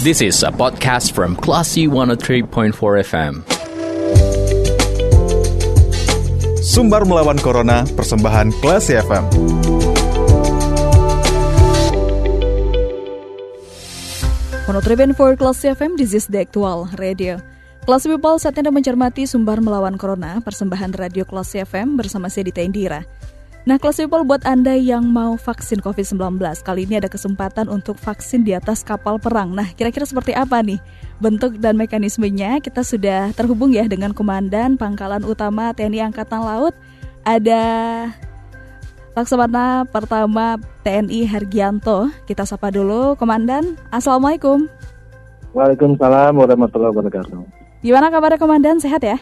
This is a podcast from Classy 103.4 FM. Sumbar melawan Corona, persembahan Classy FM. Monotriben for Classy FM, this is the actual radio. Classy People, saat Anda mencermati Sumbar Melawan Corona, persembahan radio Classy FM bersama saya Dita Indira. Nah, Classy People buat Anda yang mau vaksin COVID-19, kali ini ada kesempatan untuk vaksin di atas kapal perang. Nah, kira-kira seperti apa nih bentuk dan mekanismenya? Kita sudah terhubung ya dengan Komandan Pangkalan Utama TNI Angkatan Laut. Ada Laksamana Pertama TNI Hargianto. Kita sapa dulu, Komandan. Assalamualaikum. Waalaikumsalam warahmatullahi wabarakatuh. Gimana kabarnya Komandan? Sehat ya?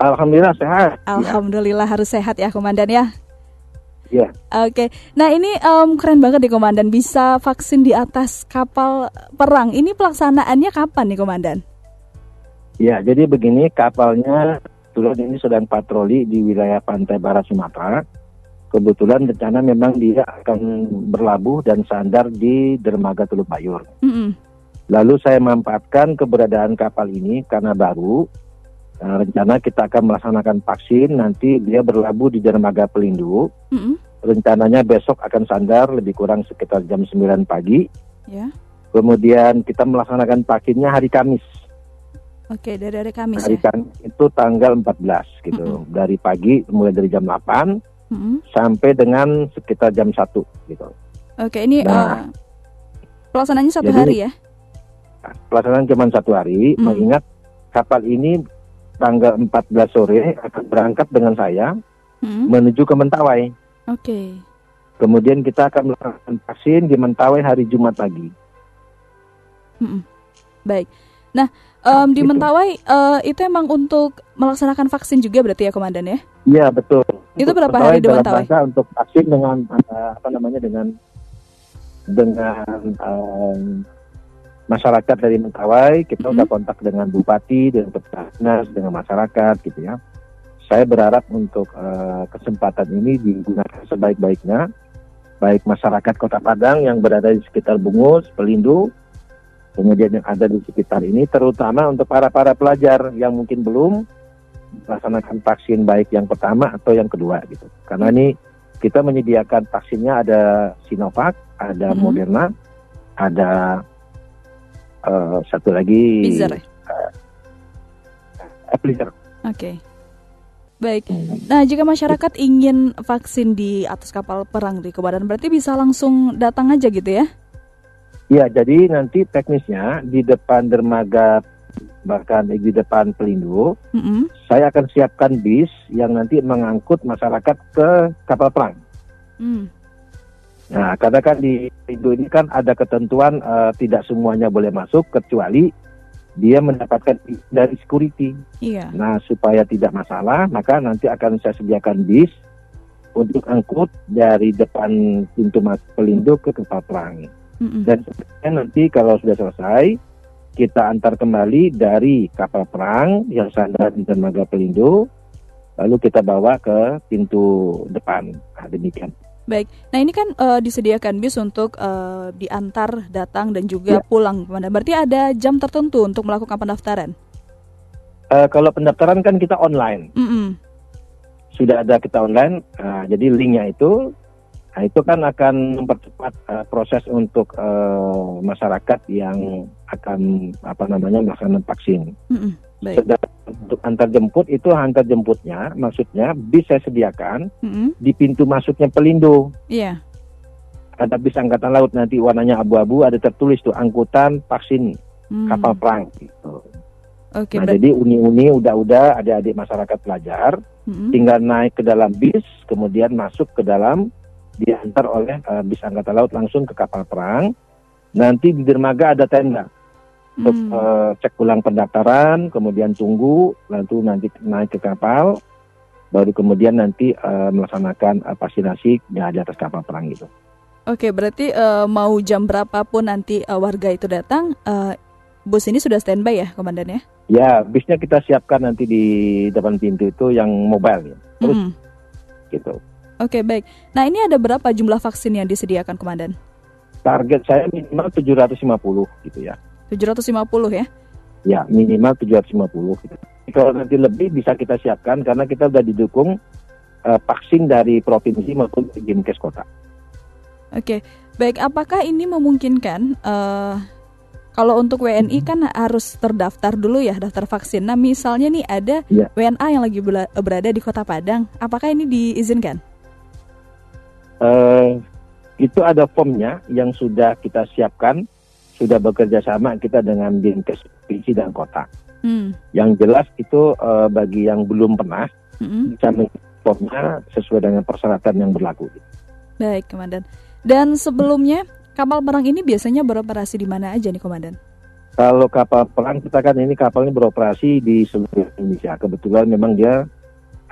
Alhamdulillah sehat. Alhamdulillah harus sehat ya Komandan ya. Ya. Oke, nah ini um, keren banget nih Komandan bisa vaksin di atas kapal perang. Ini pelaksanaannya kapan nih Komandan? Ya, jadi begini kapalnya kebetulan ini sedang patroli di wilayah pantai barat Sumatera. Kebetulan rencana memang dia akan berlabuh dan sandar di dermaga Teluk Bayur. Mm -mm. Lalu saya memanfaatkan keberadaan kapal ini karena baru. Nah, rencana kita akan melaksanakan vaksin nanti dia berlabuh di dermaga Pelindu. Mm -mm. Rencananya besok akan sandar lebih kurang sekitar jam 9 pagi. Ya, Kemudian kita melaksanakan vaksinnya hari Kamis. oke dari hari Kamis Hari ya. Kamis itu tanggal 14 gitu. Dari pagi mulai dari jam 8 Mm -mm. sampai dengan sekitar jam 1 gitu. Oke, ini Nah. uh, pelaksanaannya satu Jadi- hari ya? Pelaksanaan cuma satu hari, Hmm. mengingat kapal ini tanggal 14 sore akan berangkat dengan saya Mm-mm. menuju ke Mentawai. Oke, Kemudian kita akan melakukan vaksin di Mentawai hari Jumat pagi. Mm-mm. baik. Nah, em, di Gitu. Mentawai eh, itu emang untuk melaksanakan vaksin juga berarti ya Komandan ya? Iya betul. Itu Untuk berapa Mentawai hari di Mentawai? untuk vaksin dengan eh, apa namanya dengan dengan em, masyarakat dari Mentawai kita Mhm. udah kontak dengan bupati, dengan petugas, dengan masyarakat gitu ya. Saya berharap untuk eh, kesempatan ini digunakan sebaik-baiknya, baik masyarakat Kota Padang yang berada di sekitar Bungus, Pelindu, kemudian yang ada di sekitar ini, terutama untuk para para pelajar yang mungkin belum melaksanakan vaksin baik yang pertama atau yang kedua gitu. Karena ini kita menyediakan vaksinnya ada Sinovac, ada Mhm. Moderna, ada eh, satu lagi ya? eh, Pfizer. Oke. Baik. Nah, jika masyarakat ingin vaksin di atas kapal perang di Komandan berarti bisa langsung datang aja gitu ya? Iya, jadi nanti teknisnya di depan dermaga bahkan di depan Pelindu, Mm-mm. saya akan siapkan bis yang nanti mengangkut masyarakat ke kapal perang. Mm. Nah, karena kan di Indo ini kan ada ketentuan eh, tidak semuanya boleh masuk kecuali dia mendapatkan dari security. Iya. Nah, supaya tidak masalah, maka nanti akan saya sediakan bis untuk angkut dari depan pintu Pelindo ke kapal perang. Mm-mm. Dan nanti kalau sudah selesai, kita antar kembali dari kapal perang yang sandar di dermaga Pelindo, lalu kita bawa ke pintu depan. Nah, demikian. Baik. Nah, ini kan eh, disediakan bis untuk eh, diantar, datang dan juga Ya. pulang Komandan. Berarti ada jam tertentu untuk melakukan pendaftaran. Eh, kalau pendaftaran kan kita online. Mm-mm. sudah ada kita online, nah, jadi linknya itu, nah itu kan akan mempercepat eh, proses untuk eh, masyarakat yang akan apa namanya melaksanakan vaksin. Mm-mm. Baik. Sedang untuk antar jemput itu antar jemputnya, maksudnya bis saya sediakan Mm-mm. di pintu masuknya Pelindo. Iya. Ada bis angkatan laut nanti warnanya abu-abu, ada tertulis tuh angkutan vaksin Mm. kapal perang. Gitu. Oke, Nah ber- jadi uni-uni udah-udah adik-adik masyarakat pelajar Mm-mm. tinggal naik ke dalam bis, kemudian masuk ke dalam, diantar oleh eh, bis angkatan laut langsung ke kapal perang. Nanti di dermaga ada tenda untuk Mm. eh, cek ulang pendaftaran, kemudian tunggu, lalu nanti naik ke kapal, baru kemudian nanti eh, melaksanakan eh, vaksinasi di di atas kapal perang gitu. Oke, berarti eh, mau jam berapapun nanti eh, warga itu datang, eh, bus ini sudah standby ya, Komandan ya? Ya, bisnya kita siapkan nanti di depan pintu itu yang mobile ya, terus Mm. gitu. Oke, baik. Nah, ini ada berapa jumlah vaksin yang disediakan, Komandan? Target saya minimal 750 gitu ya. 750 ya? Ya, minimal 750 gitu. Kalau nanti lebih bisa kita siapkan karena kita sudah didukung uh, vaksin dari provinsi maupun Dinkes kota. Oke, baik. Apakah ini memungkinkan uh, kalau untuk WNI kan harus terdaftar dulu ya daftar vaksin. Nah misalnya nih ada ya. WNA yang lagi berada di Kota Padang, apakah ini diizinkan? Uh, itu ada formnya yang sudah kita siapkan, sudah bekerja sama kita dengan dinkes provinsi dan kota. Hmm. Yang jelas itu uh, bagi yang belum pernah, hmm. bisa sesuai dengan persyaratan yang berlaku. Baik, Komandan. Dan sebelumnya Kapal perang ini biasanya beroperasi di mana aja nih, Komandan? Kalau kapal perang kita kan ini kapalnya beroperasi di seluruh Indonesia. Kebetulan memang dia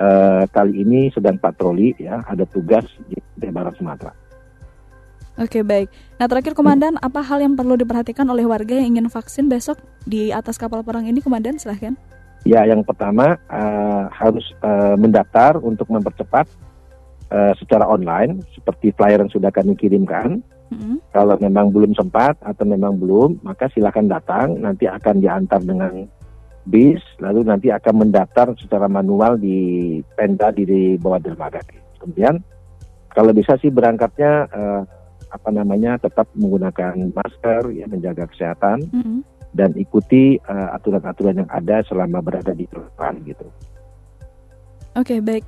uh, kali ini sedang patroli ya, ada tugas di, di Barat Sumatera. Oke baik. Nah terakhir Komandan, hmm. apa hal yang perlu diperhatikan oleh warga yang ingin vaksin besok di atas kapal perang ini, Komandan? Silahkan. Ya, yang pertama uh, harus uh, mendaftar untuk mempercepat uh, secara online, seperti flyer yang sudah kami kirimkan. hmm Kalau memang belum sempat atau memang belum, maka silakan datang. Nanti akan diantar dengan bis, lalu nanti akan mendaftar secara manual di Penda di bawah dermaga. Kemudian kalau bisa sih berangkatnya uh, apa namanya tetap menggunakan masker, ya menjaga kesehatan mm-hmm. dan ikuti uh, aturan-aturan yang ada selama berada di depan gitu. Oke okay, baik.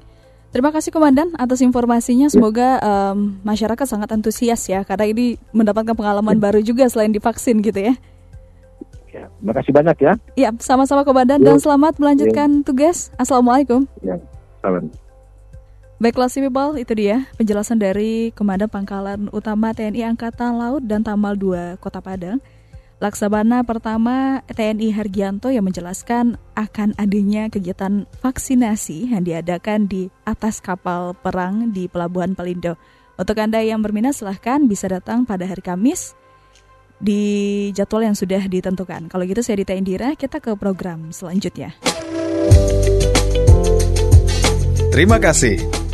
Terima kasih Komandan atas informasinya. Ya. Semoga um, masyarakat sangat antusias ya karena ini mendapatkan pengalaman ya. baru juga selain divaksin gitu ya. Ya, terima kasih banyak ya. Iya, sama-sama Komandan ya. dan selamat melanjutkan ya. tugas. Assalamualaikum. Ya, salam. Baiklah si people, itu dia penjelasan dari Komandan Pangkalan Utama TNI Angkatan Laut dan Tamal 2 Kota Padang. Laksamana pertama TNI Hargianto yang menjelaskan akan adanya kegiatan vaksinasi yang diadakan di atas kapal perang di Pelabuhan Pelindo. Untuk Anda yang berminat silahkan bisa datang pada hari Kamis di jadwal yang sudah ditentukan. Kalau gitu saya Dita Indira, kita ke program selanjutnya. Terima kasih.